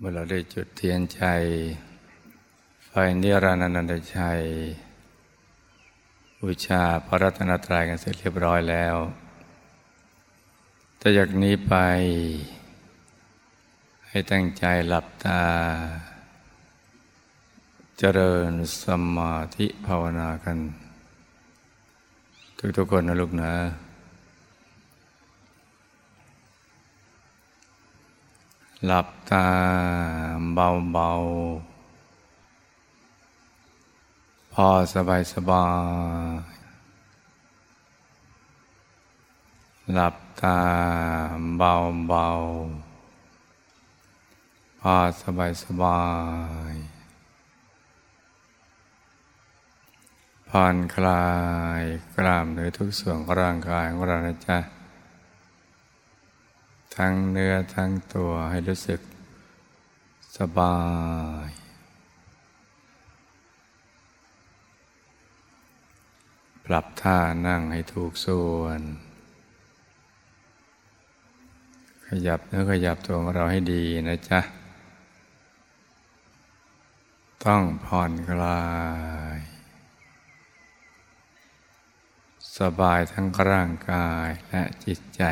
เมื่อเราได้จุดเทียนใจไฟนิรันดร์ชัยบูชาพระรัตนตรัยกันเสร็จเรียบร้อยแล้ว แต่จากนี้ไป ให้ตั้งใจหลับตา เจริญสมาธิภาวนากัน ทุกๆคนนะลูกนะ หลับตาเบาๆ พอสบายสบาย หลับตาเบาๆ พอสบายสบายผ่อนคลายกล้ามเนื้อทุกส่วนของร่างกายของเรานะจ๊ะ ทั้งเนื้อทั้งตัวให้รู้สึกสบาย ปรับท่านั่งให้ถูกส่วน ขยับเนื้อขยับตัวของเราให้ดีนะจ๊ะ ต้องผ่อนคลาย สบายทั้งร่างกายและจิตใจ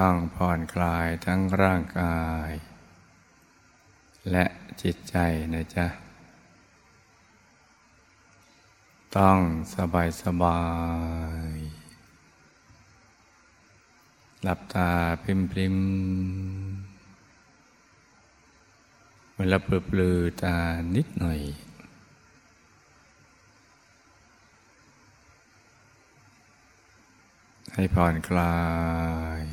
ต้องผ่อนคลายทั้งร่างกาย และจิตใจนะจ๊ะ ต้องสบายสบาย หลับตาพิมพิมเวลาเปลือตานิดหน่อย ให้ผ่อนคลาย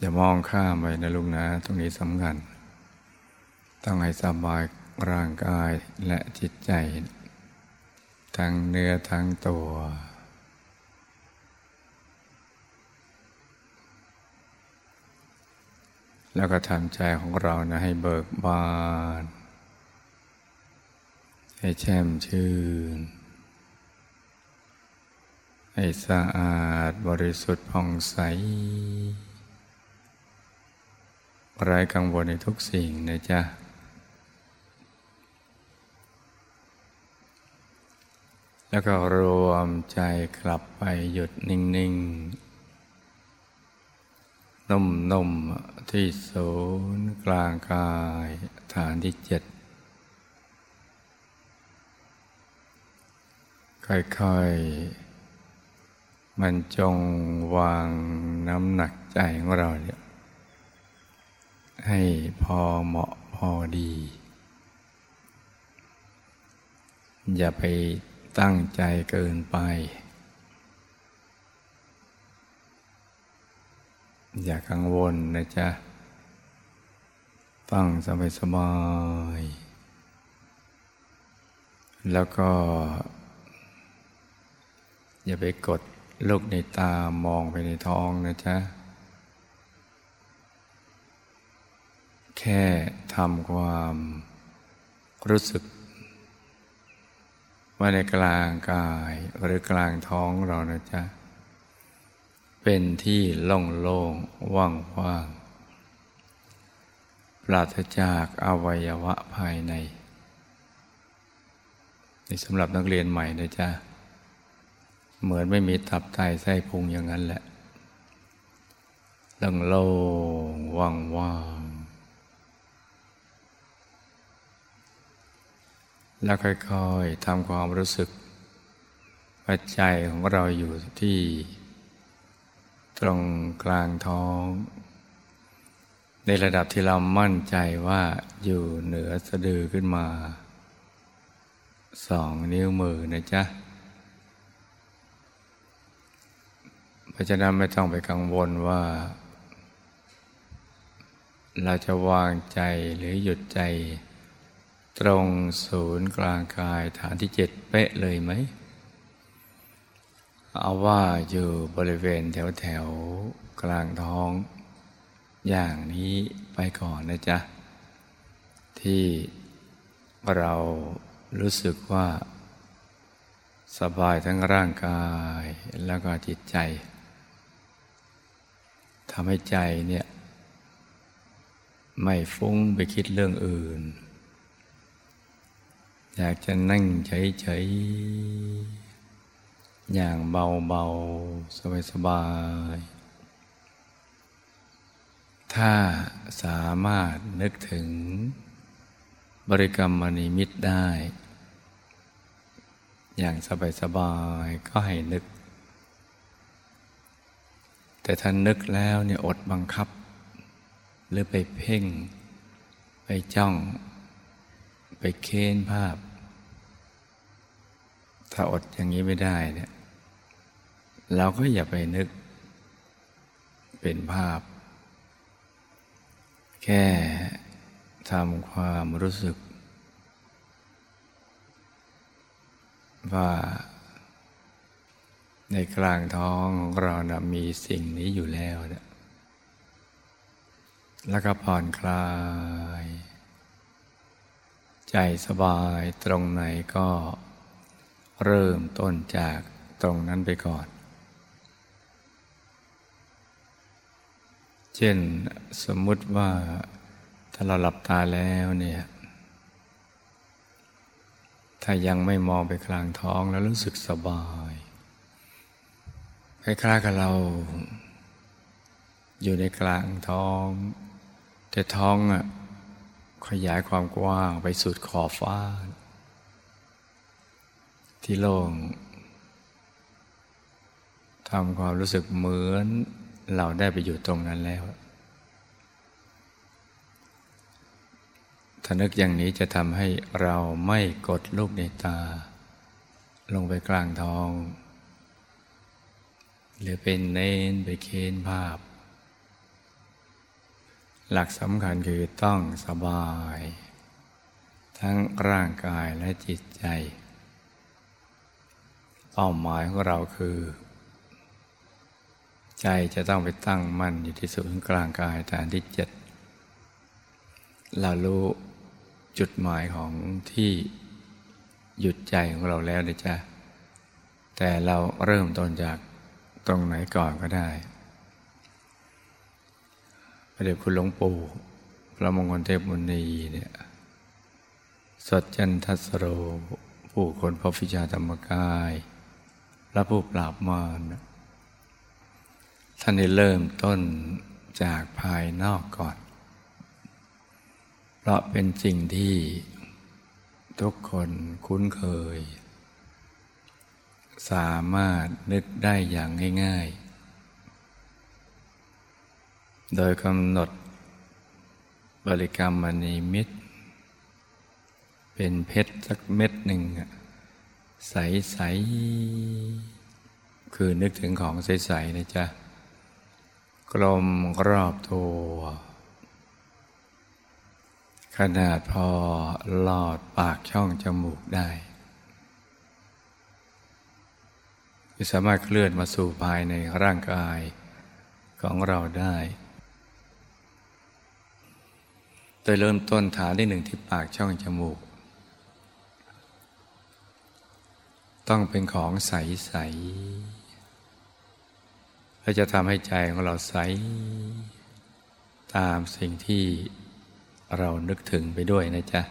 อย่ามองข้ามไปนะลุงนะ ตรงนี้สำคัญ ต้องให้สบายร่างกายและจิตใจ ทั้งเนื้อทั้งตัว แล้วก็ทำใจของเรานะให้เบิกบาน ให้แช่มชื่น ให้สะอาดบริสุทธิ์ผ่องใส ไร้กังวลในทุกสิ่งนะจ๊ะ แล้วก็รวมใจกลับไปหยุดนิ่ง ๆ นุ่ม ๆ ที่ศูนย์กลางกายฐานที่เจ็ดค่อย ๆ มันจงวางน้ำหนักใจของเราเนี่ย ให้พอเหมาะพอดี อย่าไปตั้งใจเกินไป อย่ากังวลนะจ๊ะ ตั้งสบายสบาย แล้วก็ อย่าไปกดลูกในตามองไปในท้องนะจ๊ะ แค่ทำความรู้สึกว่าในกลางกายหรือกลางท้องเรานะจ๊ะ เป็นที่โล่งโล่งว่างว่างปราศจากอวัยวะภายในนี่สำหรับนักเรียนใหม่นะจ๊ะ เหมือนไม่มีตับไตไส้พุงอย่างนั้นแหละโล่งโล่งว่างว่าง แล้วค่อยๆทำความรู้สึกว่าใจของเราอยู่ที่ ตรงกลางท้อง ในระดับที่เรามั่นใจว่าอยู่เหนือสะดือขึ้นมา สองนิ้วมือนะจ๊ะเพราะฉะนั้นไม่ต้องไปกังวลว่า เราจะวางใจหรือหยุดใจ ตรงศูนย์กลางกายฐานที่เจ็ดเป๊ะเลยไหม เอาว่าอยู่บริเวณแถวแถวกลางท้อง อย่างนี้ไปก่อนนะจ๊ะ ที่เรารู้สึกว่า สบายทั้งร่างกายแล้วก็จิตใจทำให้ใจเนี่ย ไม่ฟุ้งไปคิดเรื่องอื่น อยากจะนั่งเฉยๆ อย่างเบาๆ สบายๆ ถ้าสามารถนึกถึงบริกรรมมณีมิตรได้ อย่างสบายๆ ก็ให้นึก แต่ถ้านึกแล้วเนี่ยอดบังคับ หรือไปเพ่ง ไปจ้อง ไปเค้นภาพ ถ้าอดอย่างนี้ไม่ได้เนี่ยเราก็อย่าไปนึกเป็นภาพ แค่ทำความรู้สึก ว่าในกลางท้องของเรานะมีสิ่งนี้อยู่แล้วนะแล้วก็ผ่อนคลาย ใจสบายตรงไหนก็ เริ่มต้นจากตรงนั้นไปก่อน เช่นสมมุติว่าถ้าเราหลับตาแล้วเนี่ย ถ้ายังไม่มองไปกลางท้องแล้วรู้สึกสบายคล้ายๆกับเรา อยู่ในกลางท้อง แต่ท้องอะขยายความกว้างไปสุดขอบฟ้า ที่โล่งทำความรู้สึกเหมือนเราได้ไปอยู่ตรงนั้นแล้วถ้านึกอย่างนี้จะทำให้เราไม่กดลูกในตา ลงไปกลางท้อง หรือเป็นเน้นไปเค้นภาพ หลักสำคัญคือต้องสบาย ทั้งร่างกายและจิตใจ เป้าหมายของเราคือ ใจจะต้องไปตั้งมั่นอยู่ที่ศูนย์กลางกายฐานที่เจ็ดเรารู้จุดหมายของที่หยุดใจของเราแล้วนะจ๊ะแต่เราเริ่มต้นจากตรงไหนก่อนก็ได้ประเดี๋ยวคุณหลวงปู่พระมงคลเทพมุนีเนี่ยสดจันทัสโร ผู้คนพบวิชาธรรมกาย และผู้ปราบมารท่านได้เริ่มต้นจากภายนอกก่อน เพราะเป็นสิ่งที่ทุกคนคุ้นเคย สามารถนึกได้อย่างง่าย ๆ โดยกำหนดบริกรรมมณีมิตร เป็นเพชรสักเม็ดหนึ่ง ใสๆคือนึกถึงของใสๆนะจ๊ะ กลมรอบตัว ขนาดพอหลอดปากช่องจมูกได้สามารถเคลื่อนมาสู่ภายในร่างกายของเราได้ โดยเริ่มต้นฐานที่หนึ่งที่ปากช่องจมูก ต้องเป็นของใสๆและจะทำให้ใจของเราใส ตามสิ่งที่เรานึกถึงไปด้วยนะจ๊ะ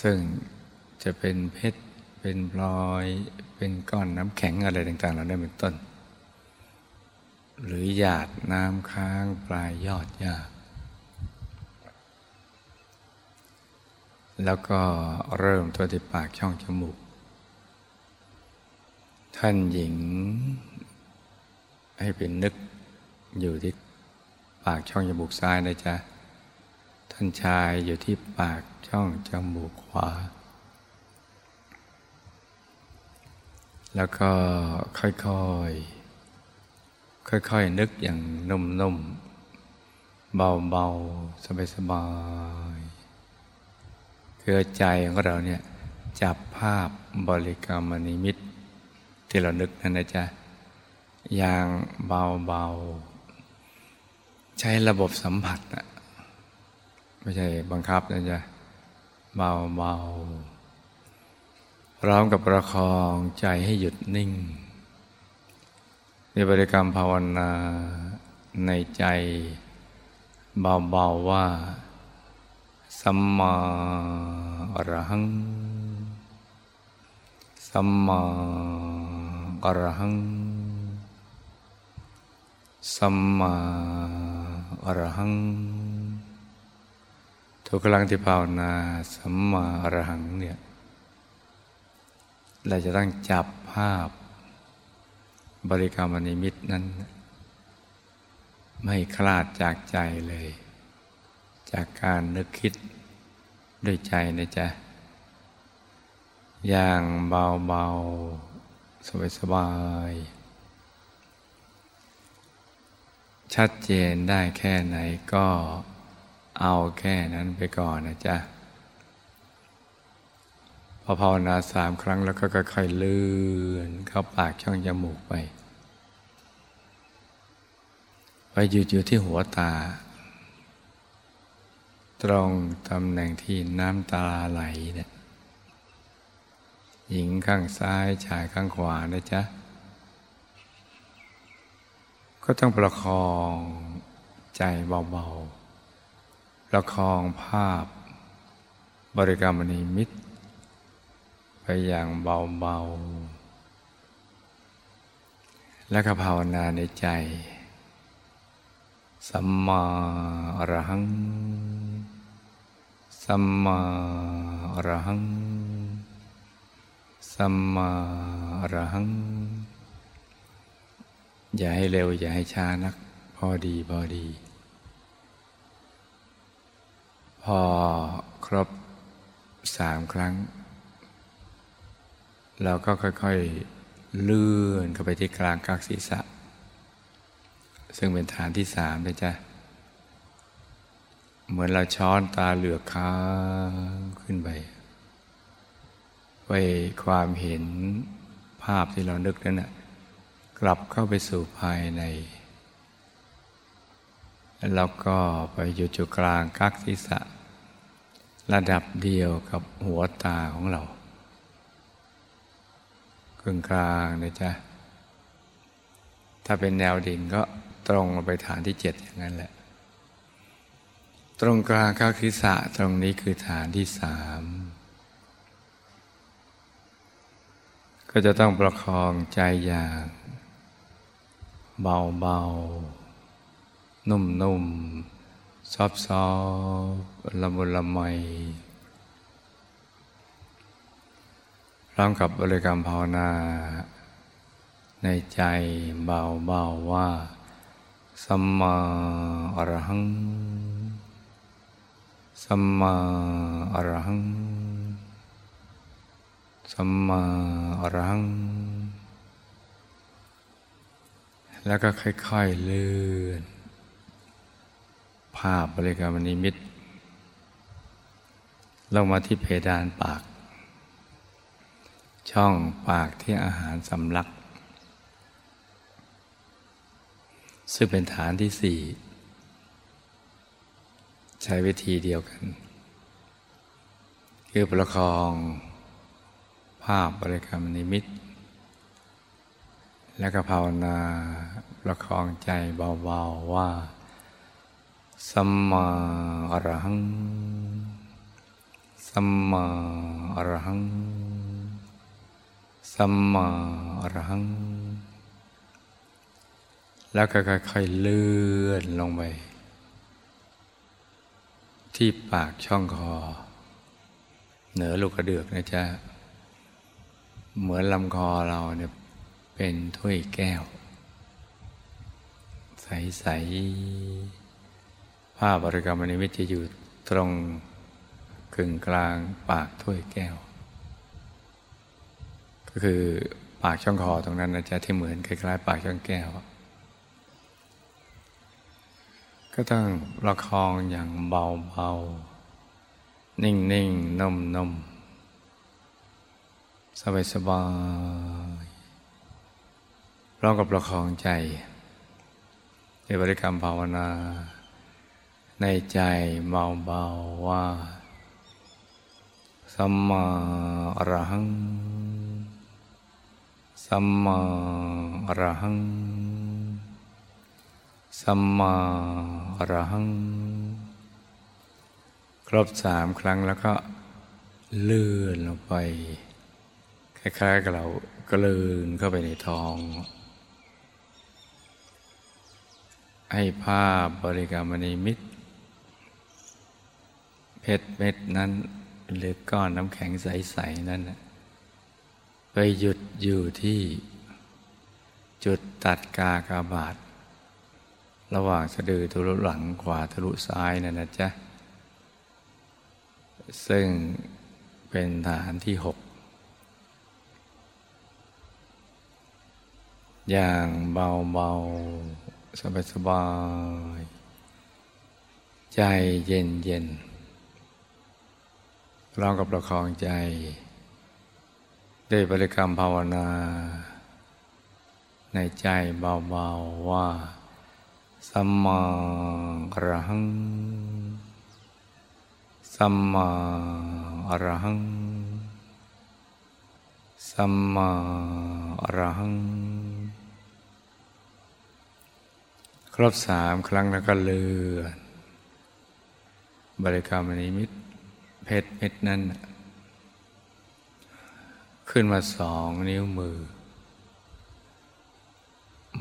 ซึ่งจะเป็นเพชร เป็นพลอย เป็นก้อนน้ำแข็งอะไรต่างๆ เราได้เป็นต้น หรือหยาดน้ำค้างปลายยอดหญ้า แล้วก็เริ่มตัวที่ปากช่องจมูก ท่านหญิง ให้เป็นนึกอยู่ที่ปากช่องจมูกซ้ายนะจ๊ะ ท่านชายอยู่ที่ปากช่องจมูกขวา แล้วก็ค่อยๆ ค่อยๆ นึกอย่างนุ่มๆ เบาๆ สบายๆ คือใจของเราเนี่ยจับภาพบริกรรมนิมิต ที่เรานึกนั่นนะจ๊ะอย่างเบาๆ ใช้ระบบสัมผัสนะไม่ใช่บังคับนะจ๊ะเบาเบาพร้อมกับประคองใจให้หยุดนิ่งในมีบริกรรมภาวนาในใจเบาๆว่า สัมมาอรหัง สัมมาอรหัง สัมมาอรหัง ทุกครั้งที่ภาวนาสัมมาอรหังเนี่ย เราจะต้องจับภาพ บริกรรมนิมิตนั้น ไม่คลาดจากใจเลย จากการนึกคิดด้วยใจนะจ๊ะ อย่างเบาๆ สบายๆ ชัดเจนได้แค่ไหนก็เอาแค่นั้นไปก่อนนะจ๊ะ พอภาวนาสามครั้งแล้วก็ค่อยๆเลื่อนเข้าปากช่องจมูกไป ไปหยุดอยู่ที่หัวตา ตรงตำแหน่งที่น้ำตาไหลเนี่ยหญิงข้างซ้ายชายข้างขวานะจ๊ะ ก็ต้องประคองใจเบาๆ ประคองภาพ บริกรรมนิมิต ไปอย่างเบาๆ แล้วก็ภาวนาในใจ สัมมาอรหัง สัมมาอรหัง สัมมาอรหัง อย่าให้เร็ว อย่าให้ช้านัก พอดีพอดี พอครบสามครั้ง เราก็ค่อยๆเลื่อนเข้าไปที่กลางกากศีรษะ ซึ่งเป็นฐานที่สามเลยจ้ะ เหมือนเราช้อนตาเหลือกค้างขึ้นไปไว้ความเห็นภาพที่เรานึกนั้นนะกลับเข้าไปสู่ภายใน แล้วก็ไปอยู่จุดกลางกักศีรษะ ระดับเดียวกับหัวตาของเรากึ่งกลางนะจ๊ะ ถ้าเป็นแนวดิ่งก็ตรงไปฐานที่เจ็ดอย่างนั้นแหละ ตรงกลางข้าคิสะตรงนี้คือฐานที่สามก็จะต้องประคองใจอย่างเบาเบานุ่มนุ่มซอบซอบละมุนละไมร้อมกับบริกรรมภาวนา ในใจเบาๆว่า สัมมาอรหัง สัมมาอรหัง สัมมาอรหัง แล้วก็ค่อยๆเลื่อน ภาพบริกรรมนิมิตลงมาที่เพดานปาก ช่องปากที่อาหารสำลัก ซึ่งเป็นฐานที่สี่ ใช้วิธีเดียวกัน คือประคองภาพบริกรรมนิมิต และก็ภาวนาประคองใจเบาๆว่า สัมมาอรหัง สัมมาอรหัง สัมมาอรหัง แล้วก็ค่อยๆเลื่อนลงไป ที่ปากช่องคอ เหนือลูกกระเดือกนะจ๊ะ เหมือนลำคอเราเนี่ยเป็นถ้วยแก้ว ใสๆผ้าบริกรรมนิมิตจะอยู่ตรงกึ่งกลางปากถ้วยแก้ว ก็คือปากช่องคอตรงนั้นนะจ๊ะที่เหมือนคล้ายๆ ปากช่องแก้ว ก็ต้องประคองอย่างเบาๆ นิ่งๆนุ่มๆ สบายๆร้องกับประคองใจในบริกรรมภาวนา ในใจเบาๆว่าสัมมาอรหัง สัมมาอรหัง สัมมาอรหัง ครบสามครั้งแล้วก็เลื่อนลงไป คล้ายๆกับเรากลืนเข้าไปในทอง ให้ภาพบริกรรมนิมิตเพชรเม็ดนั้นหรือก้อนน้ำแข็งใส ๆ นั้นไปหยุดอยู่ที่จุดตัดกากาบาท ระหว่างสะดือทะลุหลังขวาทะลุซ้ายนั่นนะจ๊ะ ซึ่งเป็นฐานที่หกอย่างเบาเบาสบายสบาย ใจเย็นเย็นลองกับประคองใจ ด้วยบริกรรมภาวนา ในใจเบา ๆ ว่า สัมมาอรหัง สัมมาอรหัง สัมมาอรหัง ครบสามครั้งแล้วก็เลือนบริกรรมนิมิตเพชรเม็ดนั้น ขึ้นมาสองนิ้วมือ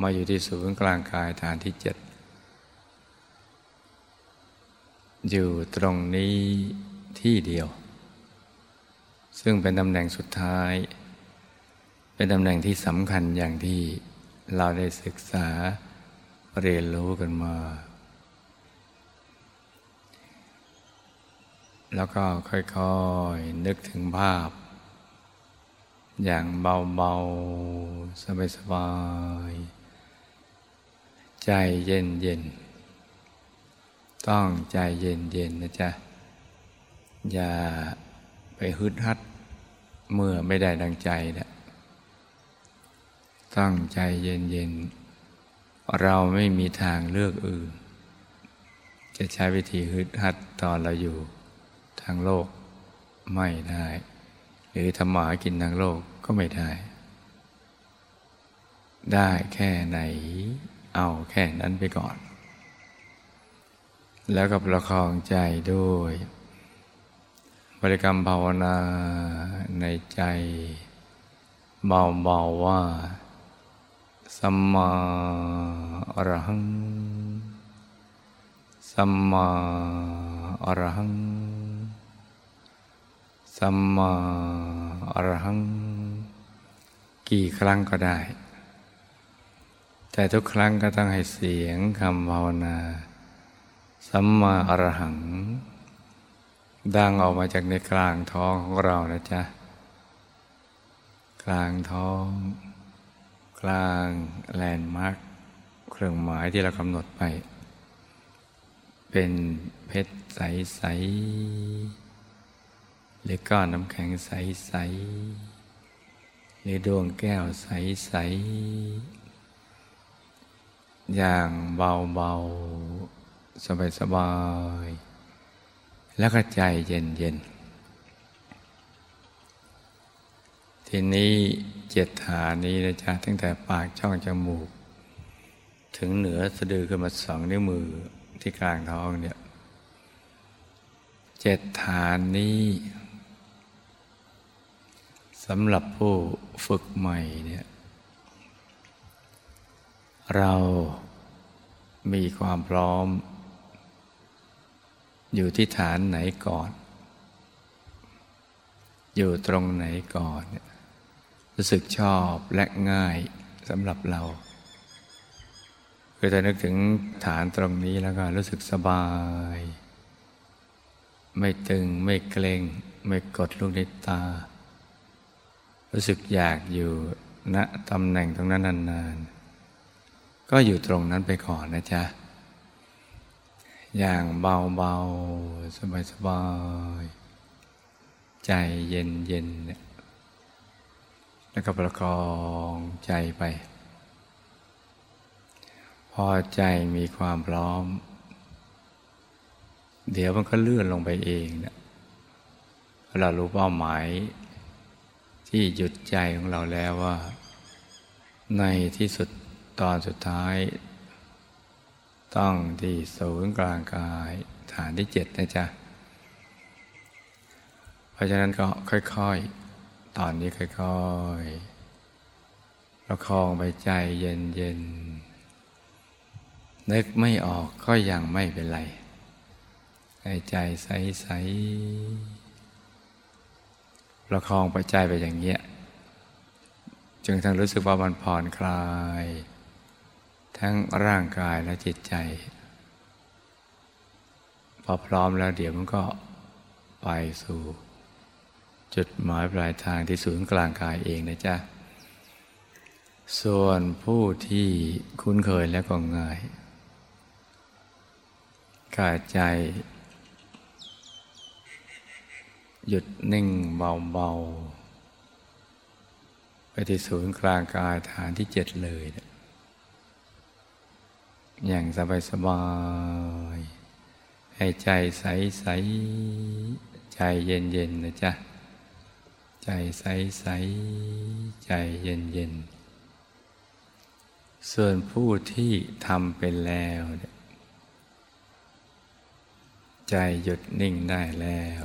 มาอยู่ที่ศูนย์กลางกายฐานที่เจ็ด อยู่ตรงนี้ที่เดียว ซึ่งเป็นตำแหน่งสุดท้าย เป็นตำแหน่งที่สำคัญอย่างที่เราได้ศึกษาเรียนรู้กันมา แล้วก็ค่อยๆนึกถึงภาพ อย่างเบาๆ สบายๆ ใจเย็นเย็น ต้องใจเย็นเย็นนะจ๊ะ อย่าไปฮึดฮัด เมื่อไม่ได้ดังใจนะต้องใจเย็นเย็นเราไม่มีทางเลือกอื่น จะใช้วิธีฮึดฮัดตอนเราอยู่ทางโลกไม่ได้ หรือทำหมากินทางโลกก็ไม่ได้ ได้แค่ไหนเอาแค่นั้นไปก่อน แล้วก็ประคองใจด้วย บริกรรมภาวนาในใจเบาๆว่าสัมมาอรหัง สัมมาอรหัง สัมมาอรหัง กี่ครั้งก็ได้ แต่ทุกครั้งก็ต้องให้เสียงคำภาวนา สัมมาอรหัง ดังออกมาจากในกลางท้องของเรานะจ๊ะ กลางท้อง กลางแลนด์มาร์คเครื่องหมายที่เรากำหนดไป เป็นเพชรใส ๆ หรือก้อนน้ำแข็งใส ๆ หรือดวงแก้วใส ๆ อย่างเบา ๆ สบายๆแล้วก็ใจเย็นๆทีนี้เจ็ดฐานนี้นะจ๊ะตั้งแต่ปากช่องจมูก ถึงเหนือสะดือขึ้นมาสองนิ้วมือที่กลางท้องเนี่ยเจ็ดฐานนี้สำหรับผู้ฝึกใหม่เนี่ยเรามีความพร้อม อยู่ที่ฐานไหนก่อน อยู่ตรงไหนก่อน รู้สึกชอบและง่ายสำหรับเราคือถ้านึกถึงฐานตรงนี้แล้วก็รู้สึกสบาย ไม่ตึงไม่เกร็งไม่กดลูกในตา รู้สึกอยากอยู่ณตำแหน่งตรงนั้นนานๆ ก็อยู่ตรงนั้นไปก่อนนะจ๊ะ อย่างเบาเบาสบายสบายใจเย็นเย็นเนี่ยแล้วก็ประคองใจไป พอใจมีความพร้อม เดี๋ยวมันก็เลื่อนลงไปเองนะเรารู้เป้าหมาย ที่หยุดใจของเราแล้วว่า ในที่สุดตอนสุดท้าย ต้องที่ศูนย์กลางกายฐานที่เจ็ดนะจ๊ะ เพราะฉะนั้นก็ค่อยๆ ตอนนี้ค่อยๆ ประคองไปใจเย็นๆ นึกไม่ออกก็ยังไม่เป็นไร ให้ใจใสๆ ประคองไปใจไปอย่างเงี้ย จึงทั้งรู้สึกว่ามันผ่อนคลาย ทั้งร่างกายและจิตใจ พอพร้อมแล้วเดี๋ยวมันก็ไปสู่ จุดหมายปลายทางที่ศูนย์กลางกายเองนะจ๊ะ ส่วนผู้ที่คุ้นเคยและก็ง่ายกายใจ หยุดนิ่งเบา ๆ ไปที่ศูนย์กลางกายฐานที่เจ็ดเลย อย่างสบายสบายให้ใจใสใสใจเย็นเย็นนะจ๊ะ ใจใสใสใจเย็นเย็นส่วนผู้ที่ทำเป็นแล้วใจหยุดนิ่งได้แล้ว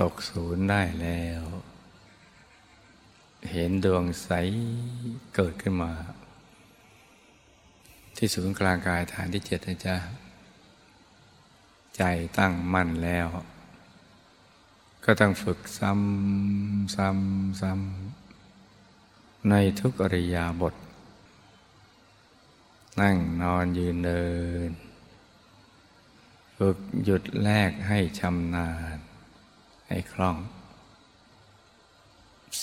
ตกศูนย์ได้แล้ว เห็นดวงใสเกิดขึ้นมา ที่ศูนย์กลางกายฐานที่เจ็ดนะจ๊ะใจตั้งมั่นแล้ว ก็ต้องฝึกซ้ำซ้ำซ้ำในทุกอริยาบท นั่งนอนยืนเดิน ฝึกหยุดแรกให้ชำนาญ ให้คล่อง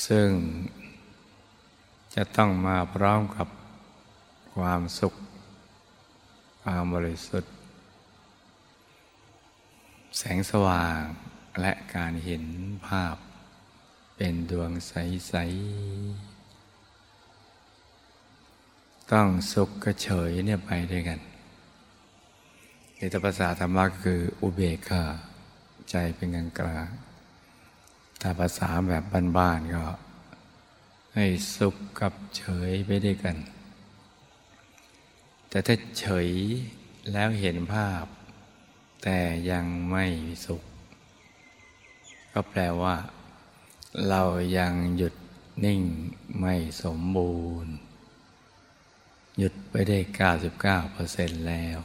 ซึ่งจะต้องมาพร้อมกับความสุข ความบริสุทธิ์ แสงสว่างและการเห็นภาพ เป็นดวงใส ๆ ต้องสุขกเฉยเนี่ยไปด้วยกันในภาษาธรรมะคืออุเบกขาใจเป็นกลางกลางถ้าภาษาแบบบ้านๆก็ ให้สุขกับเฉยไปด้วยกัน แต่ถ้าเฉยแล้วเห็นภาพ แต่ยังไม่สุข ก็แปลว่า เรายังหยุดนิ่งไม่สมบูรณ์ หยุดไปได้ 99%แล้ว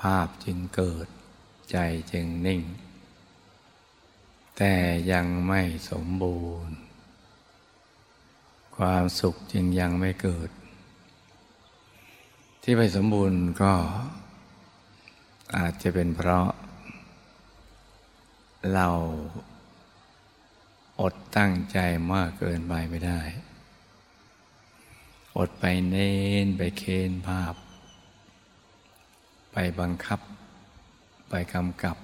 ภาพจึงเกิด ใจจึงนิ่ง แต่ยังไม่สมบูรณ์ ความสุขจึงยังไม่เกิด ที่ไม่สมบูรณ์ก็อาจจะเป็นเพราะ เราอดตั้งใจมากเกินไปไม่ได้ อดไปเน้นไปเค้นภาพ ไปบังคับ ไปกำกับ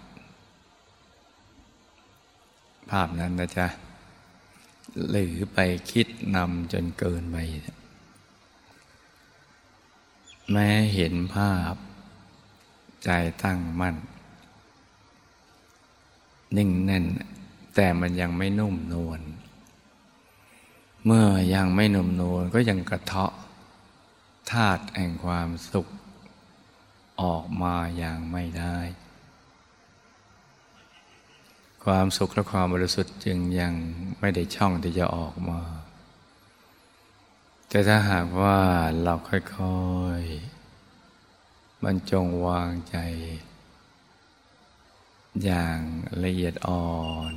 ภาพนั้นนะจ๊ะ หรือไปคิดนำจนเกินไป แม้เห็นภาพ ใจตั้งมั่น นิ่งแน่น แต่มันยังไม่นุ่มนวลเมื่อยังไม่นุ่มนวลก็ยังกระเทาะธาตุแห่งความสุข ออกมาอย่างไม่ได้ ความสุขและความบริสุทธิ์จึงยังไม่ได้ช่องที่จะออกมา แต่ถ้าหากว่าเราค่อยๆบรรจงวางใจ อย่างละเอียดอ่อน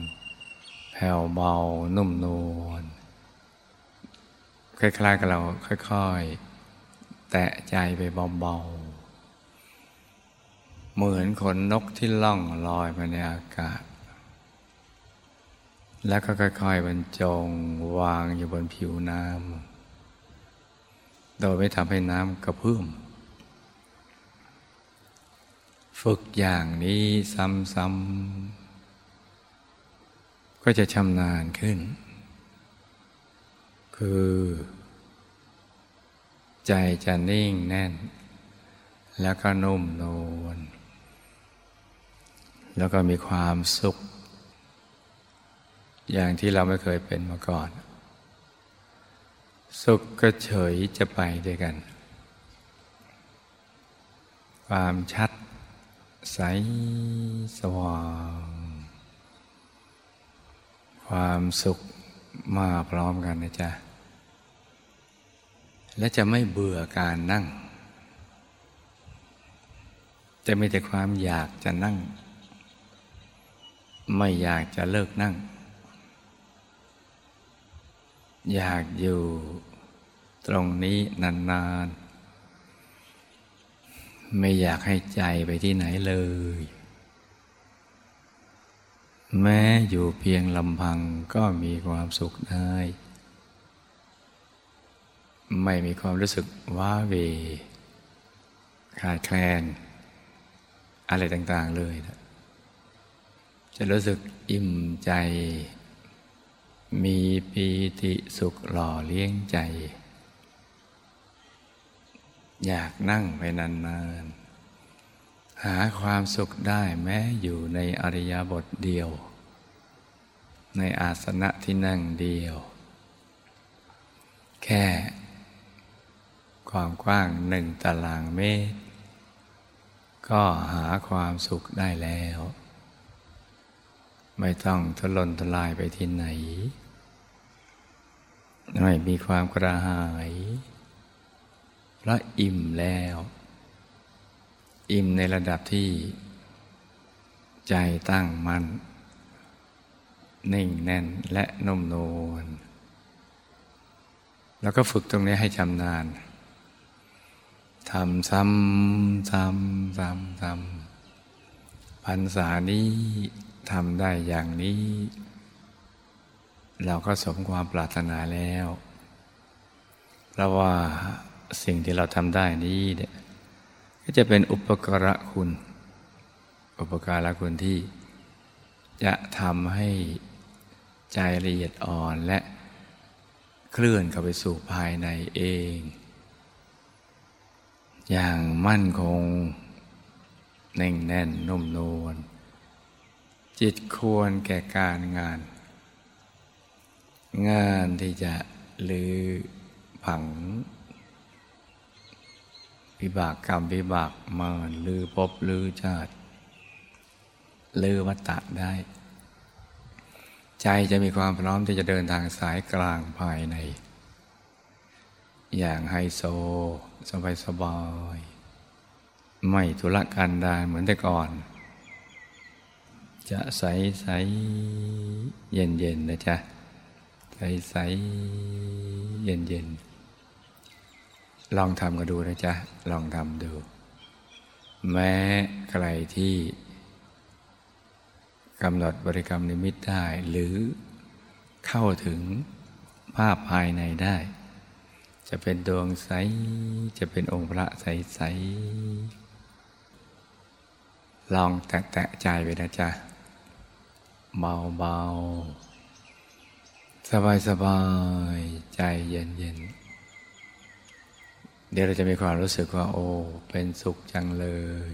แผ่วเบานุ่มนวลคล้ายๆกับเราค่อยๆ แตะใจไปเบาๆ เหมือนขนนกที่ล่องลอยมาในอากาศ แล้วก็ค่อยๆบรรจงวางอยู่บนผิวน้ำ โดยไม่ทำให้น้ำกระเพื่อมฝึกอย่างนี้ซ้ำๆ ก็จะชำนาญขึ้น คือ ใจจะนิ่งแน่น แล้วก็นุ่มนวลแล้วก็มีความสุข อย่างที่เราไม่เคยเป็นมาก่อน สุขก็เฉยจะไปด้วยกัน ความชัด ใสสว่าง ความสุขมาพร้อมกันนะจ๊ะ และจะไม่เบื่อการนั่ง จะมีแต่ความอยากจะนั่ง ไม่อยากจะเลิกนั่งอยากอยู่ ตรงนี้นานๆ ไม่อยากให้ใจไปที่ไหนเลย แม้อยู่เพียงลำพังก็มีความสุขได้ ไม่มีความรู้สึกว้าเว ขาดแคลน อะไรต่างๆเลยนะจะรู้สึกอิ่มใจ มีปีติสุขหล่อเลี้ยงใจ อยากนั่งไปนานๆ หาความสุขได้แม้อยู่ในอริยบทเดียว ในอาสนะที่นั่งเดียว แค่ ความกว้างหนึ่งตารางเมตร ก็หาความสุขได้แล้ว ไม่ต้องทะลนทลายไปที่ไหน ไม่มีความกระหาย ราะอิ่มแล้ว อิ่มในระดับที่ใจตั้งมัน่น นิ่งแน่นและนุ่มนวลแล้วก็ฝึกตรงนี้ให้ชำนาญทำซ้ำซ้ำซ้ำซ้ำพันษานี้ทำได้อย่างนี้ เราก็สมความปรารถนาแล้ว เพราะว่า สิ่งที่เราทำได้นี้เนี่ยก็จะเป็นอุปการะคุณ อุปการะคุณที่จะทำให้ใจละเอียดอ่อนและเคลื่อนเข้าไปสู่ภายในเอง อย่างมั่นคง แน่งแน่นนุ่มนวลจิตควรแก่การงาน งานที่จะลือผัง วิบากกรรมวิบากมาลือพบลือชาติ ลือวัตตะได้ ใจจะมีความพร้อมที่จะเดินทางสายกลางภายใน อย่างไฮโซ สบายสบาย ไม่ทุรกันดารเหมือนแต่ก่อน จะใสใสเย็นเย็นนะจ๊ะ ใสใสเย็นเย็น ลองทำกันดูนะจ๊ะ ลองทำดู แม้ใครที่กำหนดบริกรรมนิมิตได้ หรือเข้าถึงภาพภายในได้ จะเป็นดวงใส จะเป็นองค์พระใส ๆ ลองแตะใจไปนะจ๊ะ เบา ๆ สบาย ๆ ใจเย็น ๆ เดี๋ยวเราจะมีความรู้สึกว่า โอ้ เป็นสุขจังเลย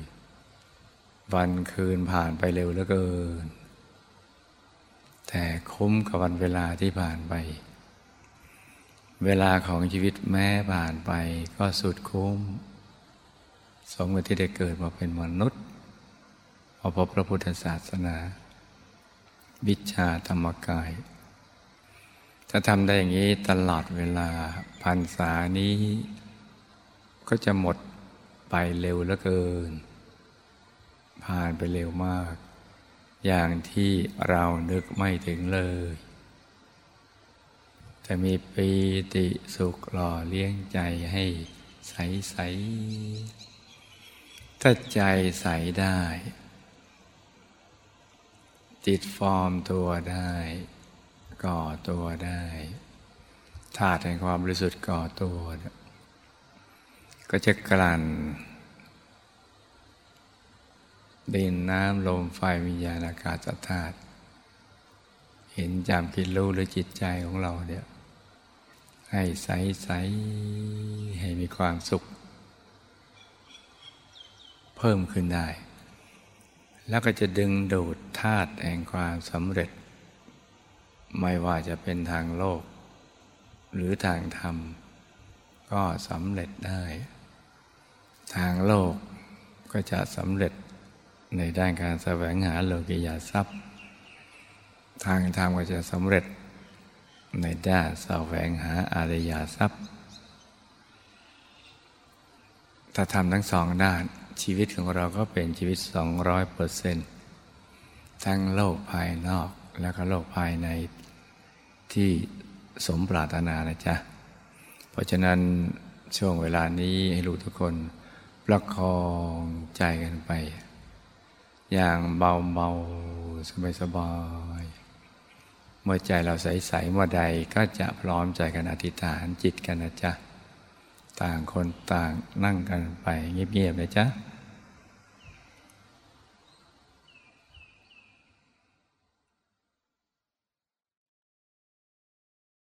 วันคืนผ่านไปเร็วเหลือเกิน แต่คุ้มกับวันเวลาที่ผ่านไป เวลาของชีวิตแม้ผ่านไปก็สุดคุ้ม สมกับที่ได้เกิดมาเป็นมนุษย์พอพบพระพุทธศาสนา วิชาธรรมกายถ้าทำได้อย่างนี้ตลอดเวลาพันษานี้ ก็จะหมดไปเร็วเหลือเกิน ผ่านไปเร็วมาก อย่างที่เรานึกไม่ถึงเลย จะมีปีติสุขหล่อเลี้ยงใจให้ใสใสถ้าใจใสได้ จิตฟอร์มตัวได้ ก่อตัวได้ธาตุแห่งความบริสุทธิ์ก่อตัว ก็จะกลั่นดินน้ำลมไฟวิญญาณอากาศธาตุเห็นจำคิดรู้หรือจิตใจของเราเนี่ยให้ใสใสให้มีความสุข เพิ่มขึ้นได้ แล้วก็จะดึงดูดธาตุแห่งความสำเร็จ ไม่ว่าจะเป็นทางโลก หรือทางธรรม ก็สำเร็จได้ ทางโลกก็จะสำเร็จในด้านการแสวงหาโลกิยาทรัพย์ ทางธรรมก็จะสำเร็จในด้านแสวงหาอารยาทรัพย์ ถ้าทำทั้งสองด้านชีวิตของเราก็เป็นชีวิตสองร้อยเปอร์เซนต์ทั้งโลกภายนอกแล้วก็โลกภายในที่สมปรารถนานะจ๊ะ เพราะฉะนั้นช่วงเวลานี้ให้ลูกทุกคน ประคองใจกันไป อย่างเบาๆสบายๆเมื่อใจเราใสๆเมื่อใดก็จะพร้อมใจกันอธิษฐานจิตกันนะจ๊ะ ต่างคนต่างนั่งกันไปเงียบๆนะจ๊ะ